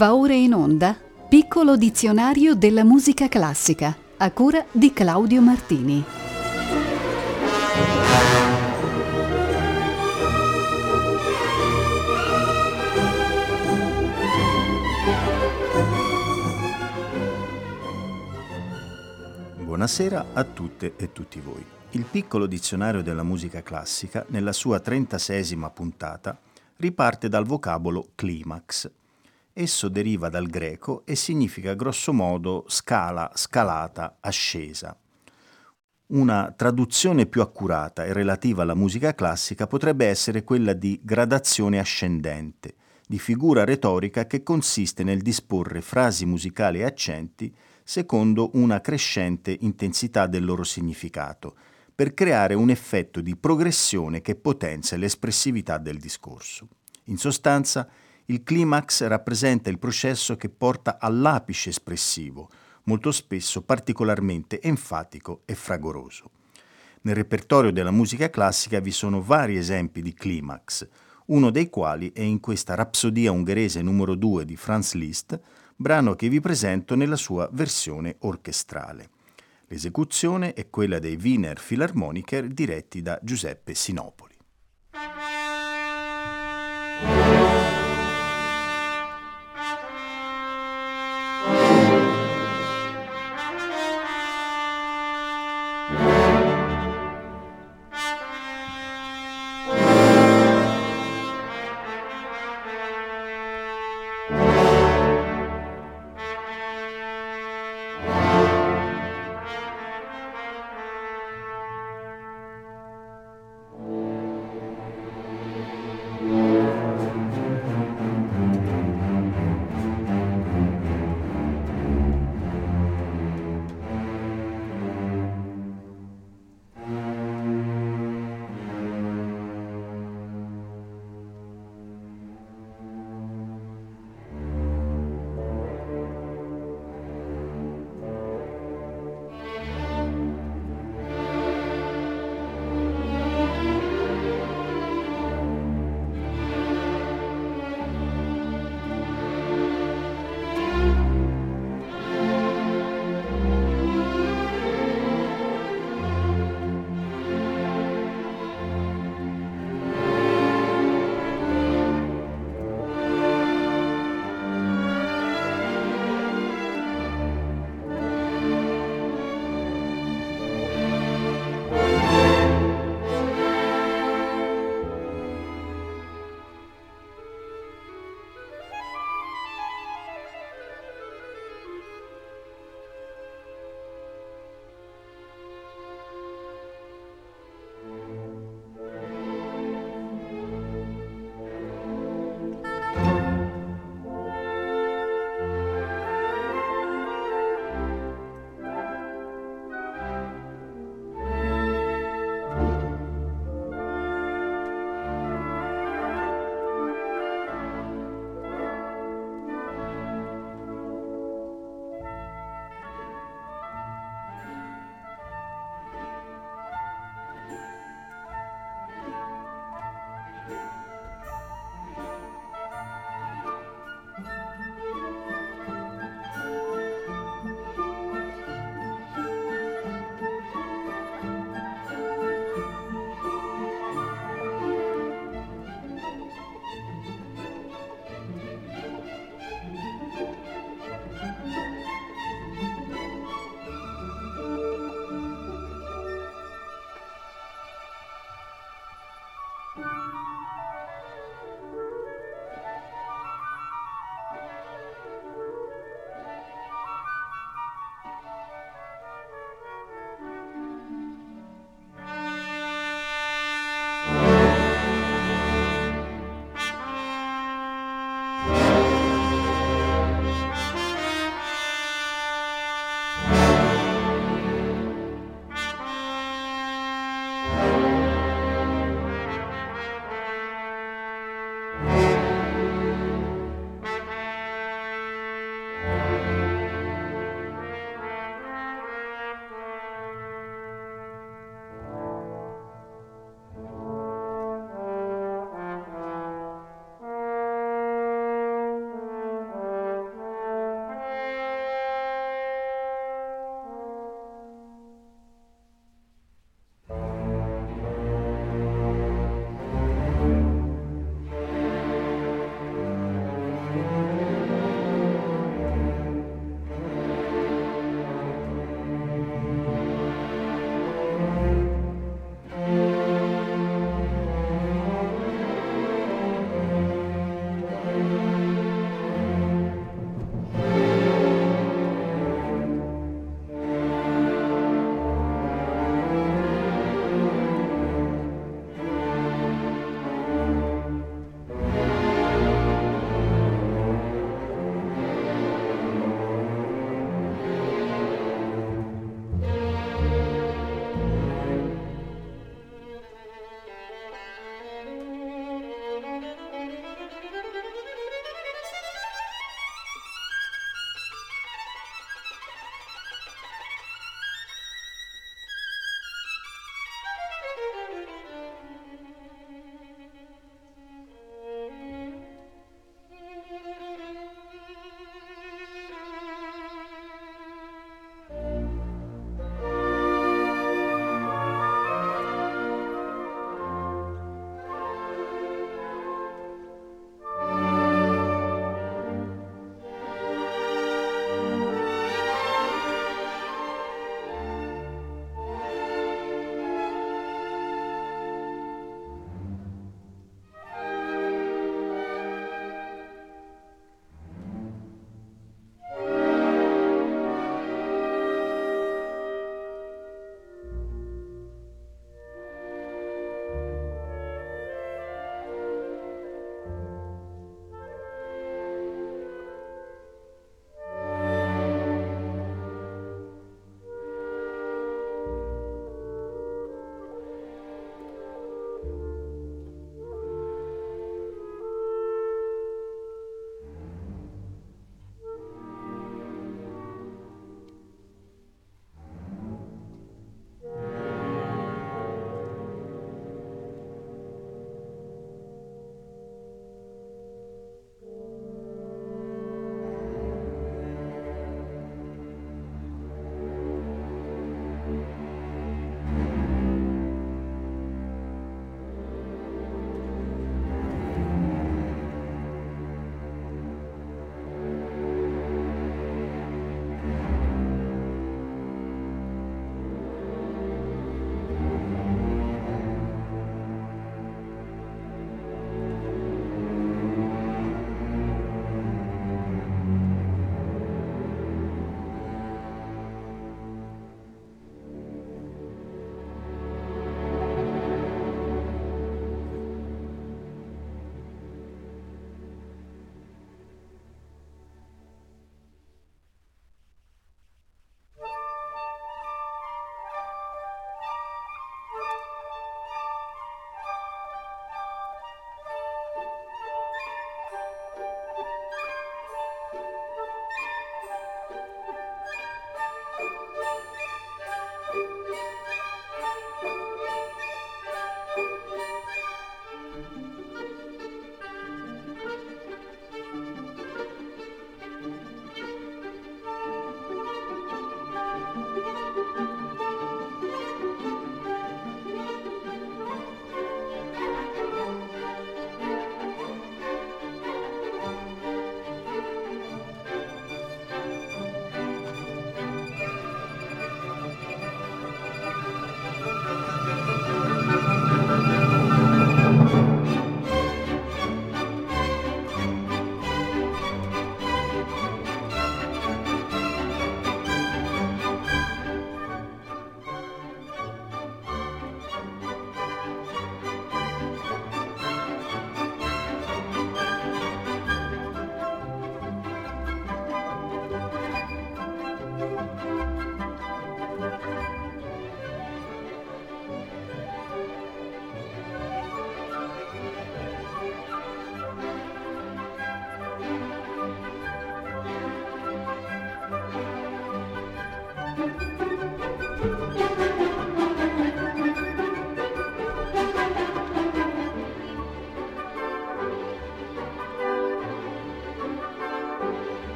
Va ora in onda Piccolo dizionario della musica classica a cura di Claudio Martini. Buonasera a tutte e tutti voi. Il piccolo dizionario della musica classica, nella sua trentasesima puntata, riparte dal vocabolo climax, Esso deriva dal greco e significa grossomodo scala, scalata, ascesa. Una traduzione più accurata e relativa alla musica classica potrebbe essere quella di gradazione ascendente, di figura retorica che consiste nel disporre frasi musicali e accenti secondo una crescente intensità del loro significato, per creare un effetto di progressione che potenzia l'espressività del discorso. In sostanza, il climax rappresenta il processo che porta all'apice espressivo, molto spesso particolarmente enfatico e fragoroso. Nel repertorio della musica classica vi sono vari esempi di climax, uno dei quali è in questa Rapsodia ungherese numero 2 di Franz Liszt, brano che vi presento nella sua versione orchestrale. L'esecuzione è quella dei Wiener Philharmoniker diretti da Giuseppe Sinopoli.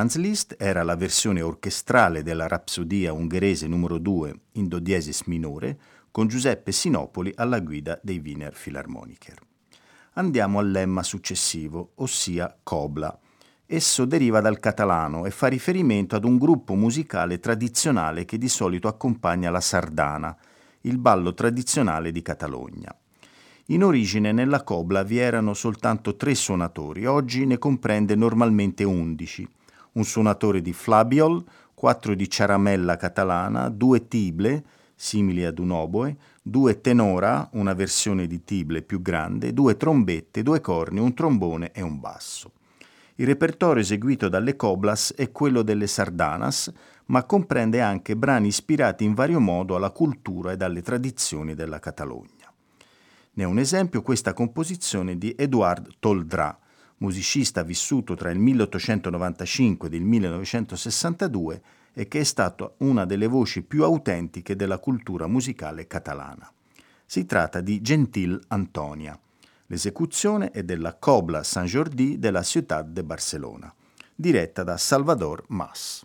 Franz Liszt era la versione orchestrale della Rapsodia ungherese numero 2 in do diesis minore con Giuseppe Sinopoli alla guida dei Wiener Philharmoniker. Andiamo al lemma successivo, ossia Cobla. Esso deriva dal catalano e fa riferimento ad un gruppo musicale tradizionale che di solito accompagna la sardana, il ballo tradizionale di Catalogna. In origine nella cobla vi erano soltanto tre suonatori, oggi ne comprende normalmente undici. Un suonatore di flabiol, quattro di ciaramella catalana, due tible, simili ad un oboe, due tenora, una versione di tible più grande, due trombette, due corni, un trombone e un basso. Il repertorio eseguito dalle coblas è quello delle sardanas, ma comprende anche brani ispirati in vario modo alla cultura e alle tradizioni della Catalogna. Ne è un esempio questa composizione di Edouard Toldrà, musicista vissuto tra il 1895 e il 1962 e che è stata una delle voci più autentiche della cultura musicale catalana. Si tratta di Gentil Antonia. L'esecuzione è della Cobla San Jordi della Ciutat de Barcelona, diretta da Salvador Mas.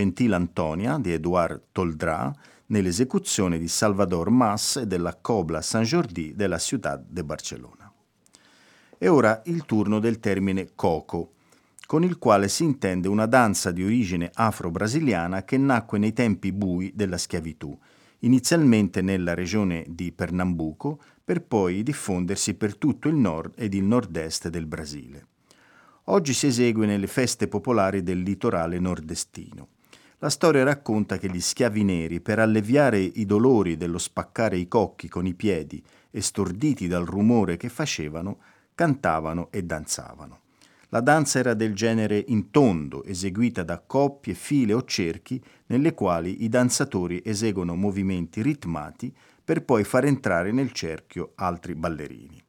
Gentil Antonia di Edouard Toldrà nell'esecuzione di Salvador Mas e della Cobla San Jordi della Ciudad de Barcellona. E ora il turno del termine coco, con il quale si intende una danza di origine afro-brasiliana che nacque nei tempi bui della schiavitù, inizialmente nella regione di Pernambuco, per poi diffondersi per tutto il nord ed il nord-est del Brasile. Oggi si esegue nelle feste popolari del litorale nordestino. La storia racconta che gli schiavi neri, per alleviare i dolori dello spaccare i cocchi con i piedi e storditi dal rumore che facevano, cantavano e danzavano. La danza era del genere in tondo, eseguita da coppie, file o cerchi, nelle quali i danzatori eseguono movimenti ritmati per poi far entrare nel cerchio altri ballerini.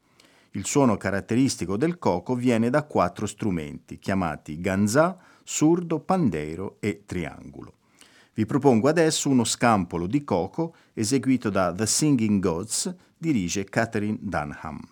Il suono caratteristico del coco viene da quattro strumenti, chiamati ganzà, surdo, pandeiro e triangolo. Vi propongo adesso uno scampolo di coco eseguito da The Singing Gods, dirige Catherine Dunham.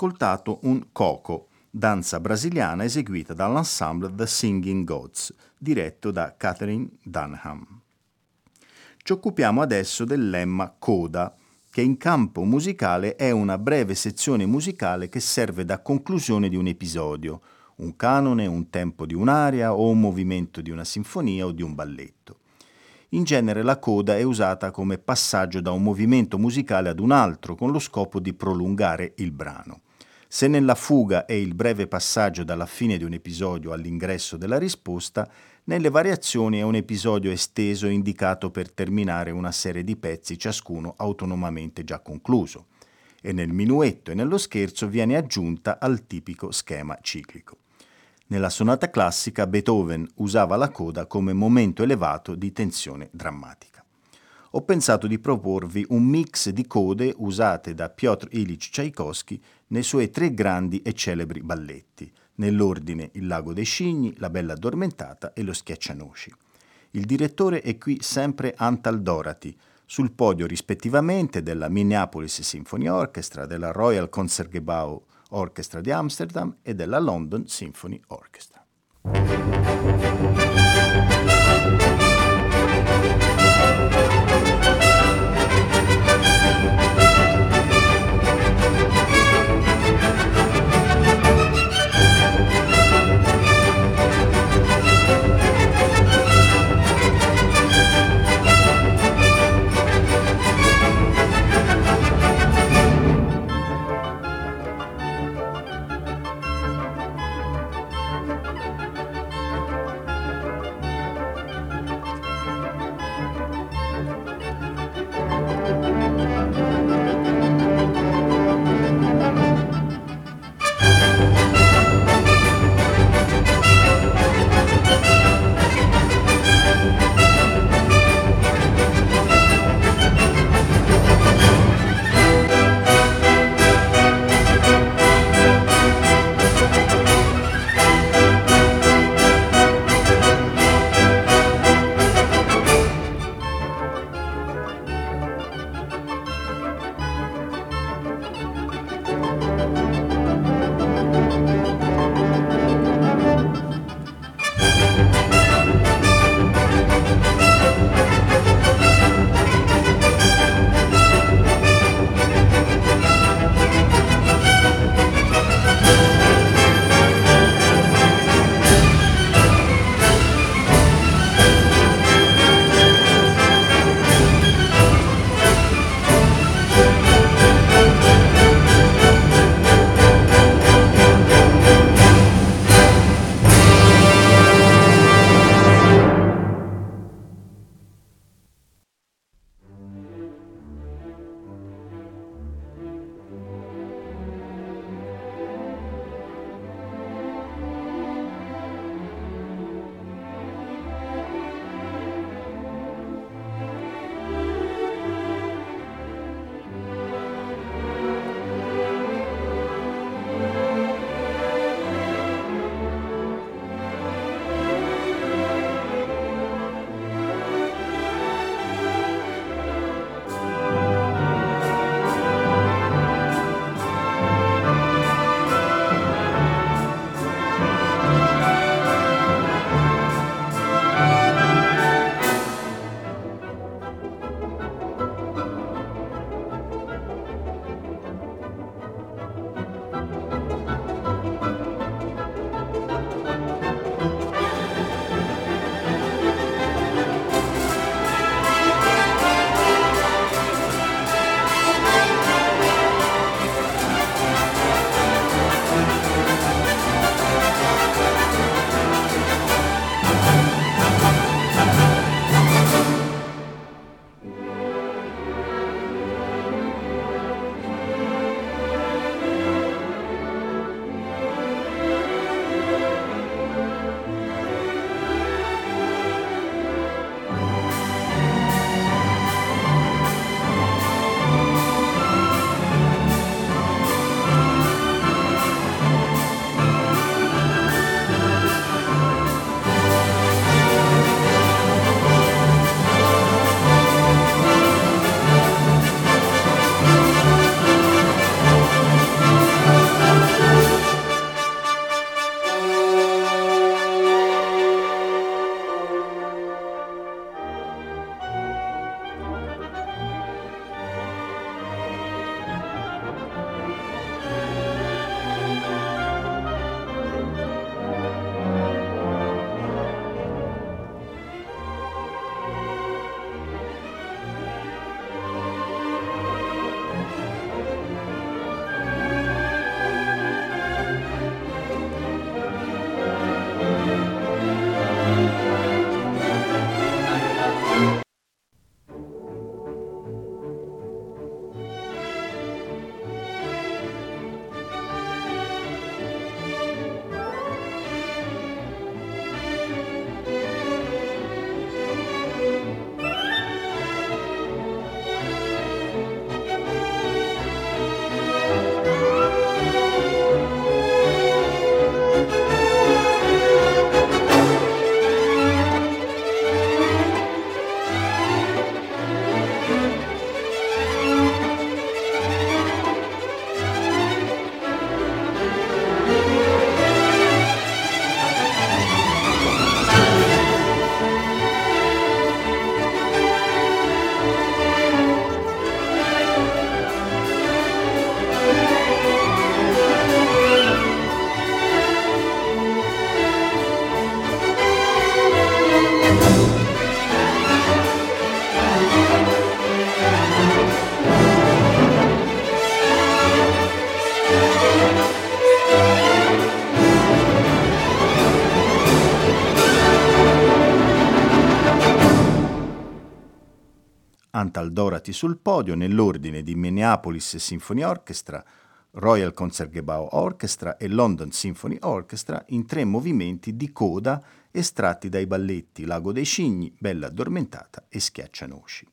Ascoltato un coco, danza brasiliana eseguita dall'ensemble The Singing Gods, diretto da Catherine Dunham. Ci occupiamo adesso del lemma coda, che in campo musicale è una breve sezione musicale che serve da conclusione di un episodio, un canone, un tempo di un'aria o un movimento di una sinfonia o di un balletto. In genere la coda è usata come passaggio da un movimento musicale ad un altro con lo scopo di prolungare il brano. Se nella fuga è il breve passaggio dalla fine di un episodio all'ingresso della risposta, nelle variazioni è un episodio esteso indicato per terminare una serie di pezzi, ciascuno autonomamente già concluso. E nel minuetto e nello scherzo viene aggiunta al tipico schema ciclico. Nella sonata classica Beethoven usava la coda come momento elevato di tensione drammatica. Ho pensato di proporvi un mix di code usate da Piotr Ilyich Tchaikovsky nei suoi tre grandi e celebri balletti, nell'ordine Il lago dei cigni, La bella addormentata e Lo schiaccianoci. Il direttore è qui sempre Antal Dorati, sul podio rispettivamente della Minneapolis Symphony Orchestra, della Royal Concertgebouw Orchestra di Amsterdam e della London Symphony Orchestra. Antaldorati sul podio nell'ordine di Minneapolis Symphony Orchestra, Royal Concertgebouw Orchestra e London Symphony Orchestra in tre movimenti di coda estratti dai balletti Lago dei Cigni, Bella addormentata e Schiaccianoci.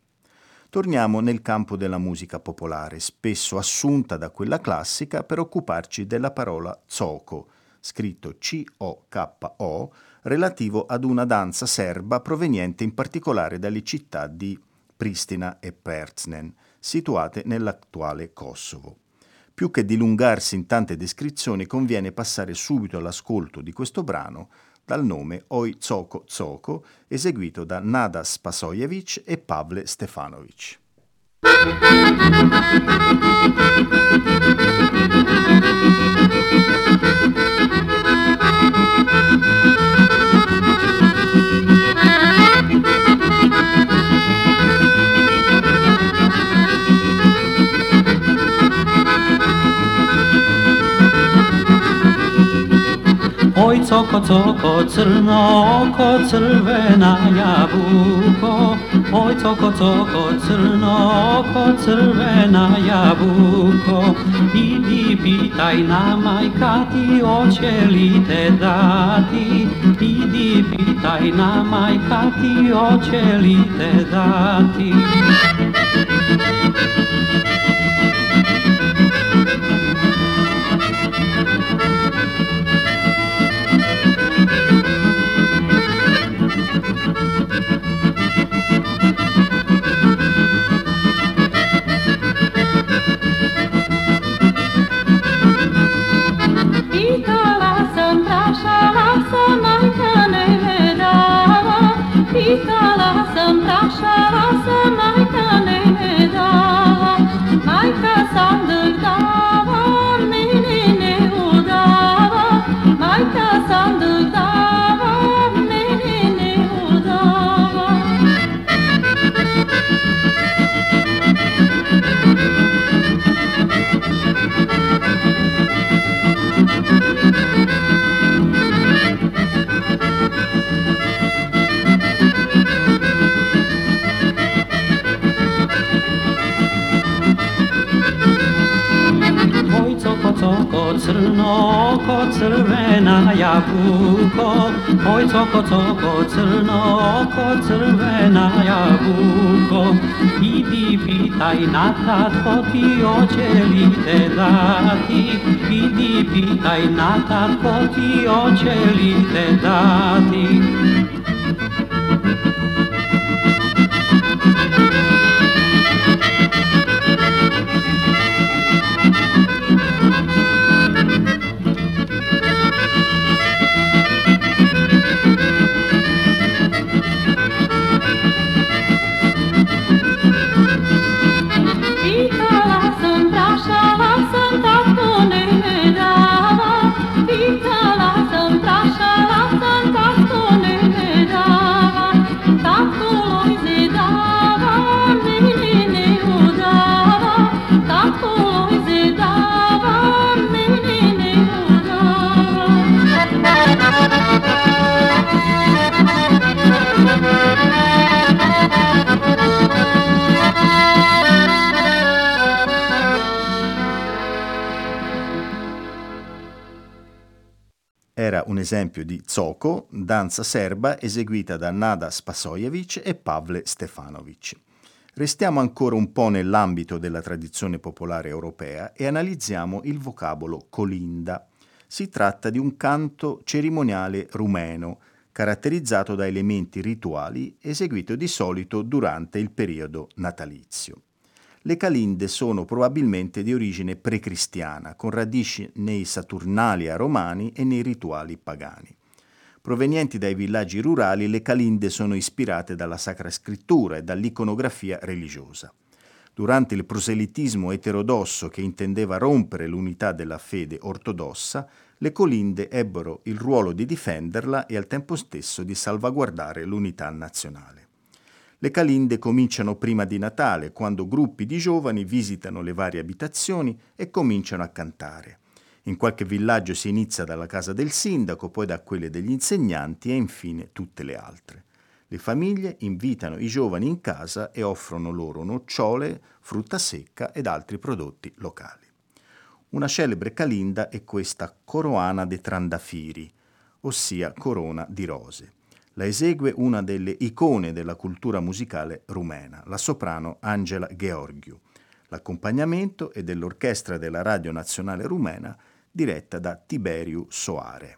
Torniamo nel campo della musica popolare, spesso assunta da quella classica per occuparci della parola zoco, scritto C-O-K-O, relativo ad una danza serba proveniente in particolare dalle città di Pristina e Perznen, situate nell'attuale Kosovo. Più che dilungarsi in tante descrizioni, conviene passare subito all'ascolto di questo brano dal nome Oi Zoko Zoko, eseguito da Nada Spasojevic e Pavle Stefanovic. Coko, coko, crno oko, crvena jabuko. Oj, coko, coko, crno oko, crvena jabuko. Idi pitaj na majka ti, oće li te dati. Idi pitaj na majka ti, oće li te dati. Crvena jabuko, oj coko coko crno oko crvena jabuko. Idi pitaj na tatko ti oće li te dati, idi pitaj na tatko ti oće li te dati. Un esempio di zoko, danza serba eseguita da Nada Spasojevic e Pavle Stefanovic. Restiamo ancora un po' nell'ambito della tradizione popolare europea e analizziamo il vocabolo colinda. Si tratta di un canto cerimoniale rumeno, caratterizzato da elementi rituali eseguito di solito durante il periodo natalizio. Le calinde sono probabilmente di origine precristiana, con radici nei Saturnalia romani e nei rituali pagani. Provenienti dai villaggi rurali, le calinde sono ispirate dalla Sacra Scrittura e dall'iconografia religiosa. Durante il proselitismo eterodosso che intendeva rompere l'unità della fede ortodossa, le colinde ebbero il ruolo di difenderla e al tempo stesso di salvaguardare l'unità nazionale. Le calinde cominciano prima di Natale, quando gruppi di giovani visitano le varie abitazioni e cominciano a cantare. In qualche villaggio si inizia dalla casa del sindaco, poi da quelle degli insegnanti e infine tutte le altre. Le famiglie invitano i giovani in casa e offrono loro nocciole, frutta secca ed altri prodotti locali. Una celebre calinda è questa Coroana de Trandafiri, ossia corona di rose. La esegue una delle icone della cultura musicale rumena, la soprano Angela Gheorghiu. L'accompagnamento è dell'orchestra della Radio Nazionale Rumena diretta da Tiberiu Soare.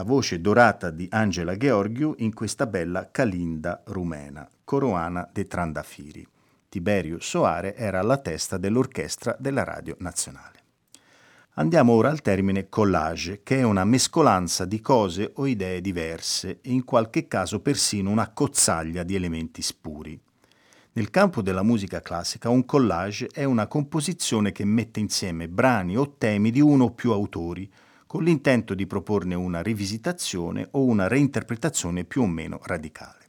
la voce dorata di Angela Gheorghiu in questa bella Calinda rumena, Coroana de Trandafiri. Tiberio Soare era alla testa dell'orchestra della Radio Nazionale. Andiamo ora al termine collage, che è una mescolanza di cose o idee diverse e in qualche caso persino una cozzaglia di elementi spuri. Nel campo della musica classica un collage è una composizione che mette insieme brani o temi di uno o più autori, con l'intento di proporne una rivisitazione o una reinterpretazione più o meno radicale.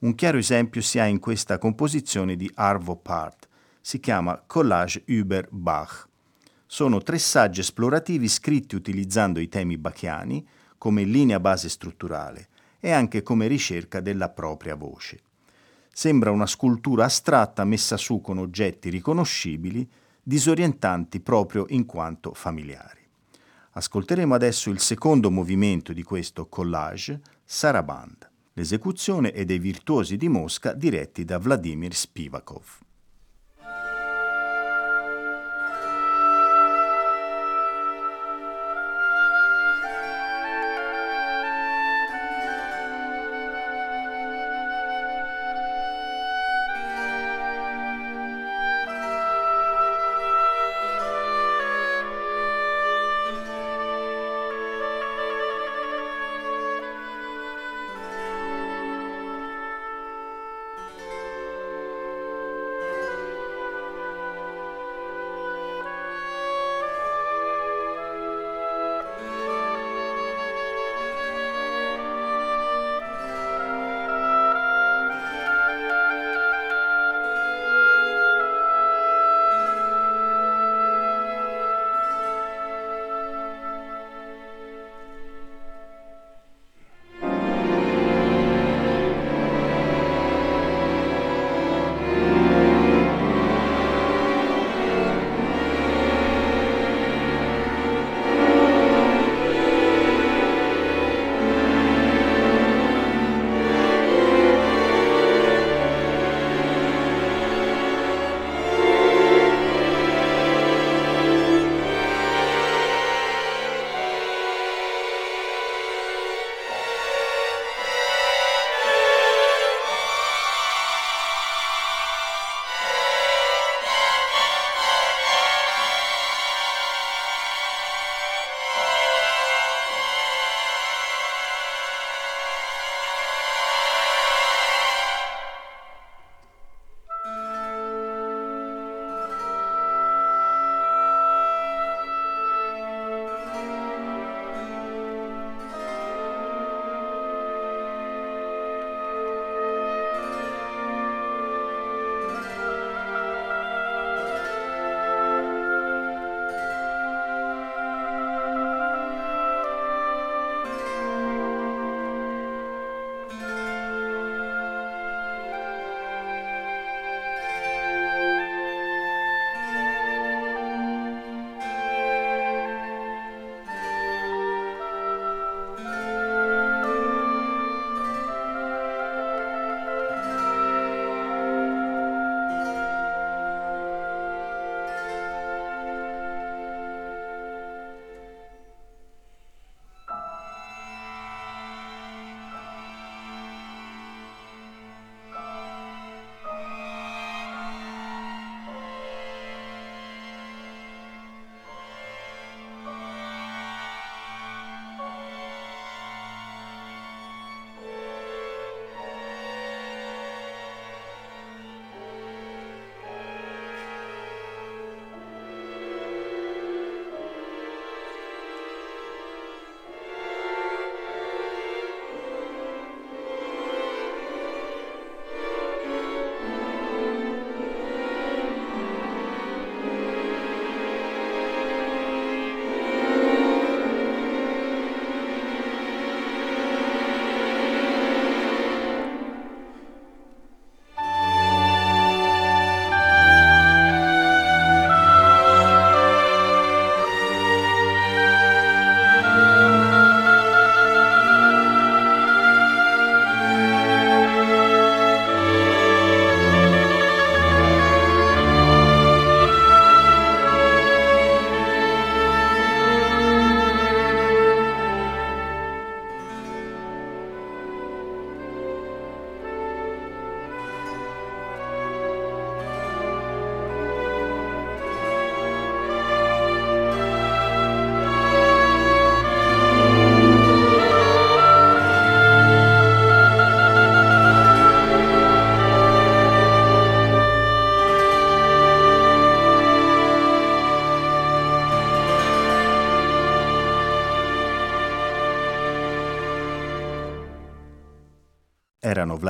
Un chiaro esempio si ha in questa composizione di Arvo Part, si chiama Collage über Bach. Sono tre saggi esplorativi scritti utilizzando i temi bachiani come linea base strutturale e anche come ricerca della propria voce. Sembra una scultura astratta messa su con oggetti riconoscibili, disorientanti proprio in quanto familiari. Ascolteremo adesso il secondo movimento di questo collage, Saraband. L'esecuzione è dei virtuosi di Mosca diretti da Vladimir Spivakov.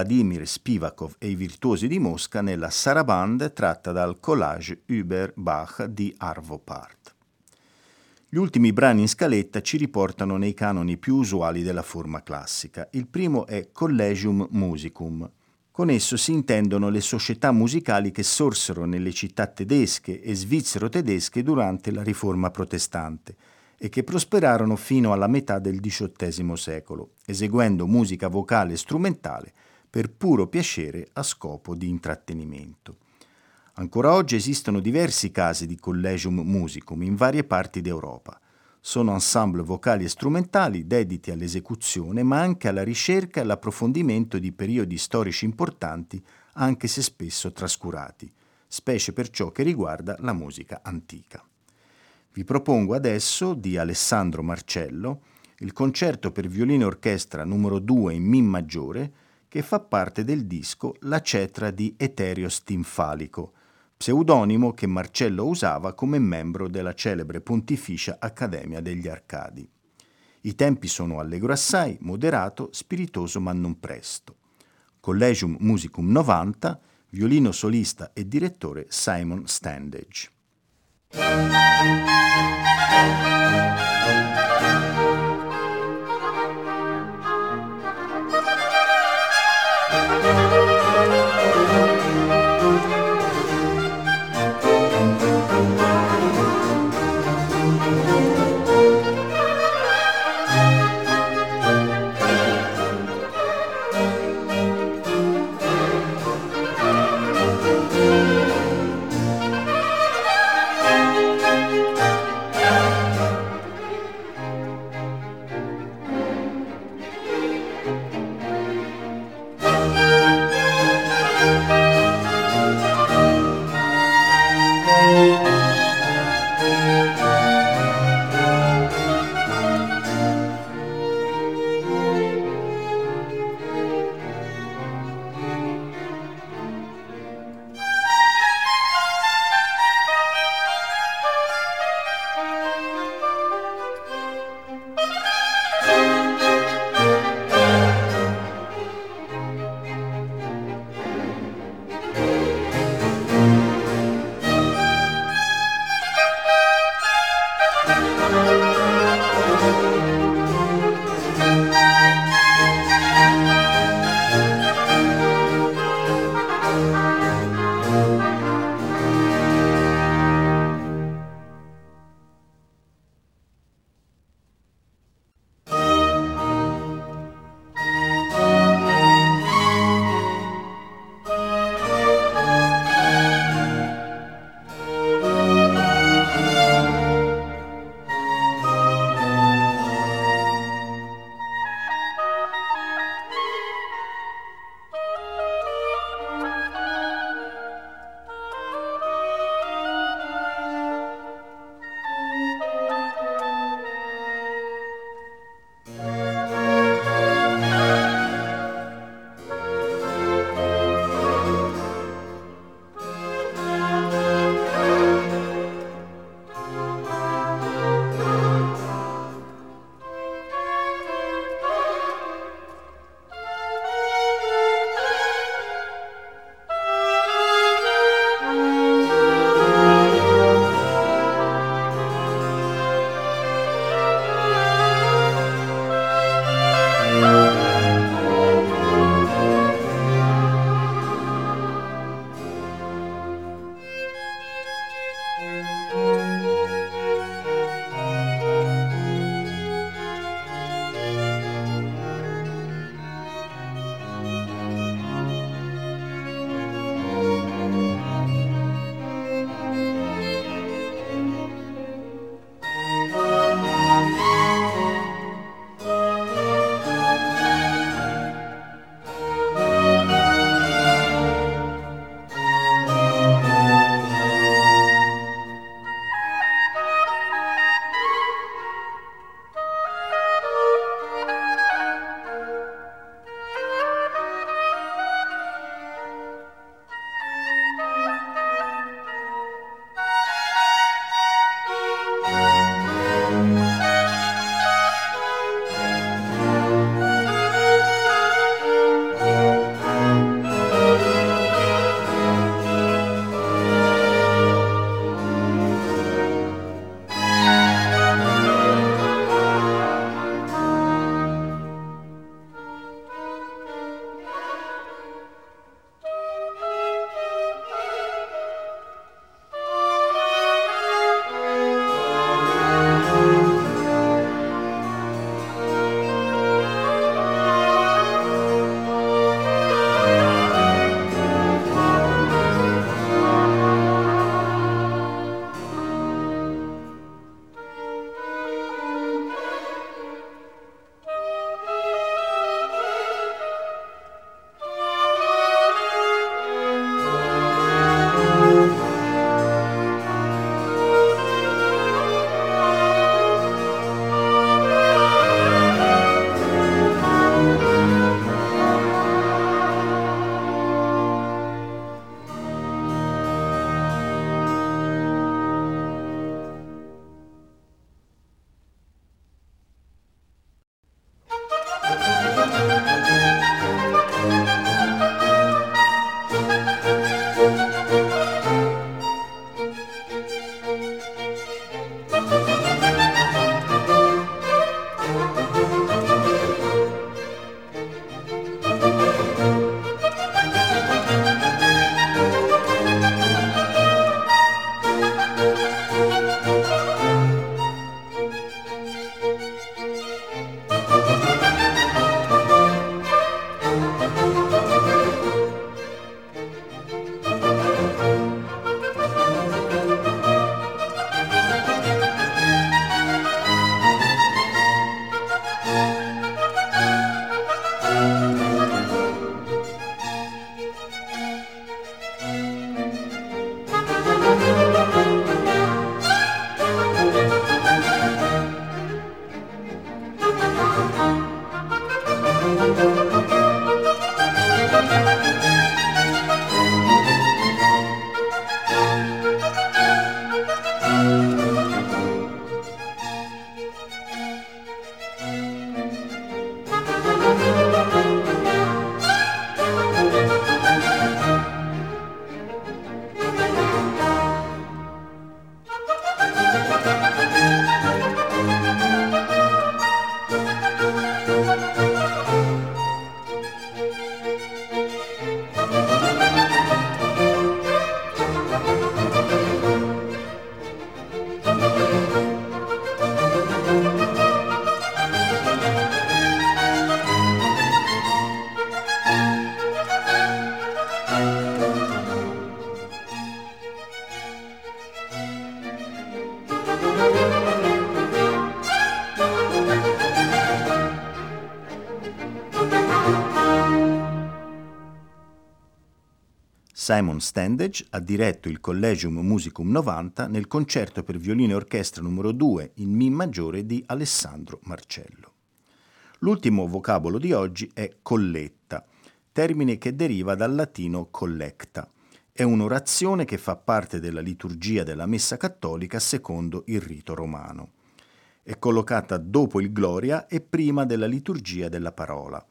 Vladimir Spivakov e i virtuosi di Mosca nella Sarabande tratta dal Collage über Bach di Arvo Part. Gli ultimi brani in scaletta ci riportano nei canoni più usuali della forma classica. Il primo è Collegium Musicum. Con esso si intendono le società musicali che sorsero nelle città tedesche e svizzero-tedesche durante la Riforma protestante e che prosperarono fino alla metà del XVIII secolo, eseguendo musica vocale e strumentale per puro piacere a scopo di intrattenimento. Ancora oggi esistono diversi casi di collegium musicum in varie parti d'Europa. Sono ensemble vocali e strumentali dediti all'esecuzione, ma anche alla ricerca e all'approfondimento di periodi storici importanti, anche se spesso trascurati, specie per ciò che riguarda la musica antica. Vi propongo adesso di Alessandro Marcello il concerto per violino e orchestra numero 2 in Mi maggiore che fa parte del disco La cetra di Eterio Stinfalico, pseudonimo che Marcello usava come membro della celebre Pontificia Accademia degli Arcadi. I tempi sono allegro assai, moderato, spiritoso ma non presto. Collegium Musicum 90, violino solista e direttore Simon Standage. Simon Standage ha diretto il Collegium Musicum 90 nel concerto per violino e orchestra numero 2 in Mi maggiore di Alessandro Marcello. L'ultimo vocabolo di oggi è colletta, termine che deriva dal latino collecta. È un'orazione che fa parte della liturgia della Messa cattolica secondo il rito romano. È collocata dopo il Gloria e prima della liturgia della parola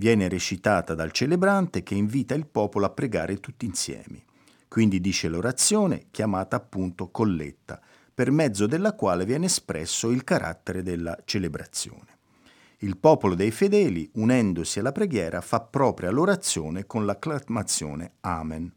viene recitata dal celebrante che invita il popolo a pregare tutti insieme. Quindi dice l'orazione, chiamata appunto colletta, per mezzo della quale viene espresso il carattere della celebrazione. Il popolo dei fedeli, unendosi alla preghiera, fa propria l'orazione con l'acclamazione Amen.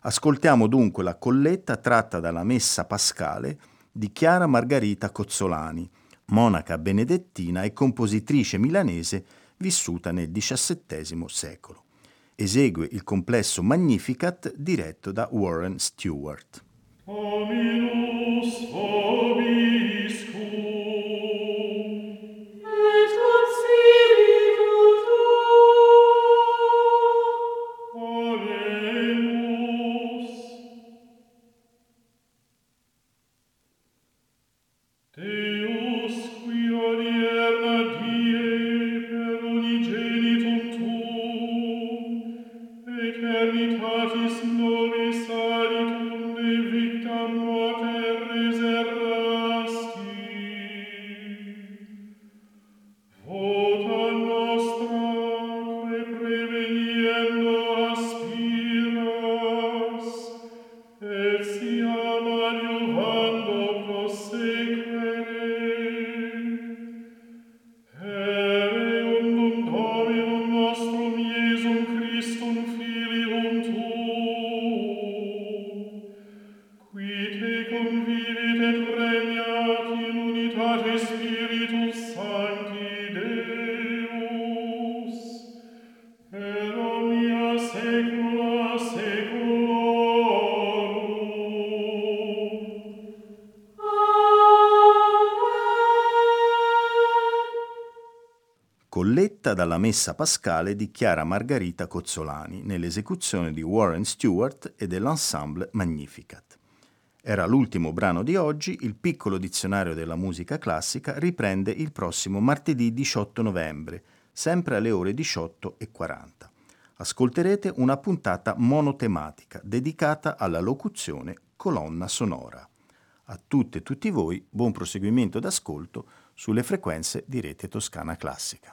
Ascoltiamo dunque la colletta tratta dalla Messa Pascale di Chiara Margarita Cozzolani, monaca benedettina e compositrice milanese vissuta nel XVII secolo. Esegue il complesso Magnificat diretto da Warren Stewart. Ominus, colletta dalla Messa Pascale di Chiara Margarita Cozzolani nell'esecuzione di Warren Stewart e dell'ensemble Magnificat. Era l'ultimo brano di oggi, il piccolo dizionario della musica classica riprende il prossimo martedì 18 novembre, sempre alle ore 18.40. Ascolterete una puntata monotematica dedicata alla locuzione colonna sonora. A tutte e tutti voi buon proseguimento d'ascolto sulle frequenze di Rete Toscana Classica.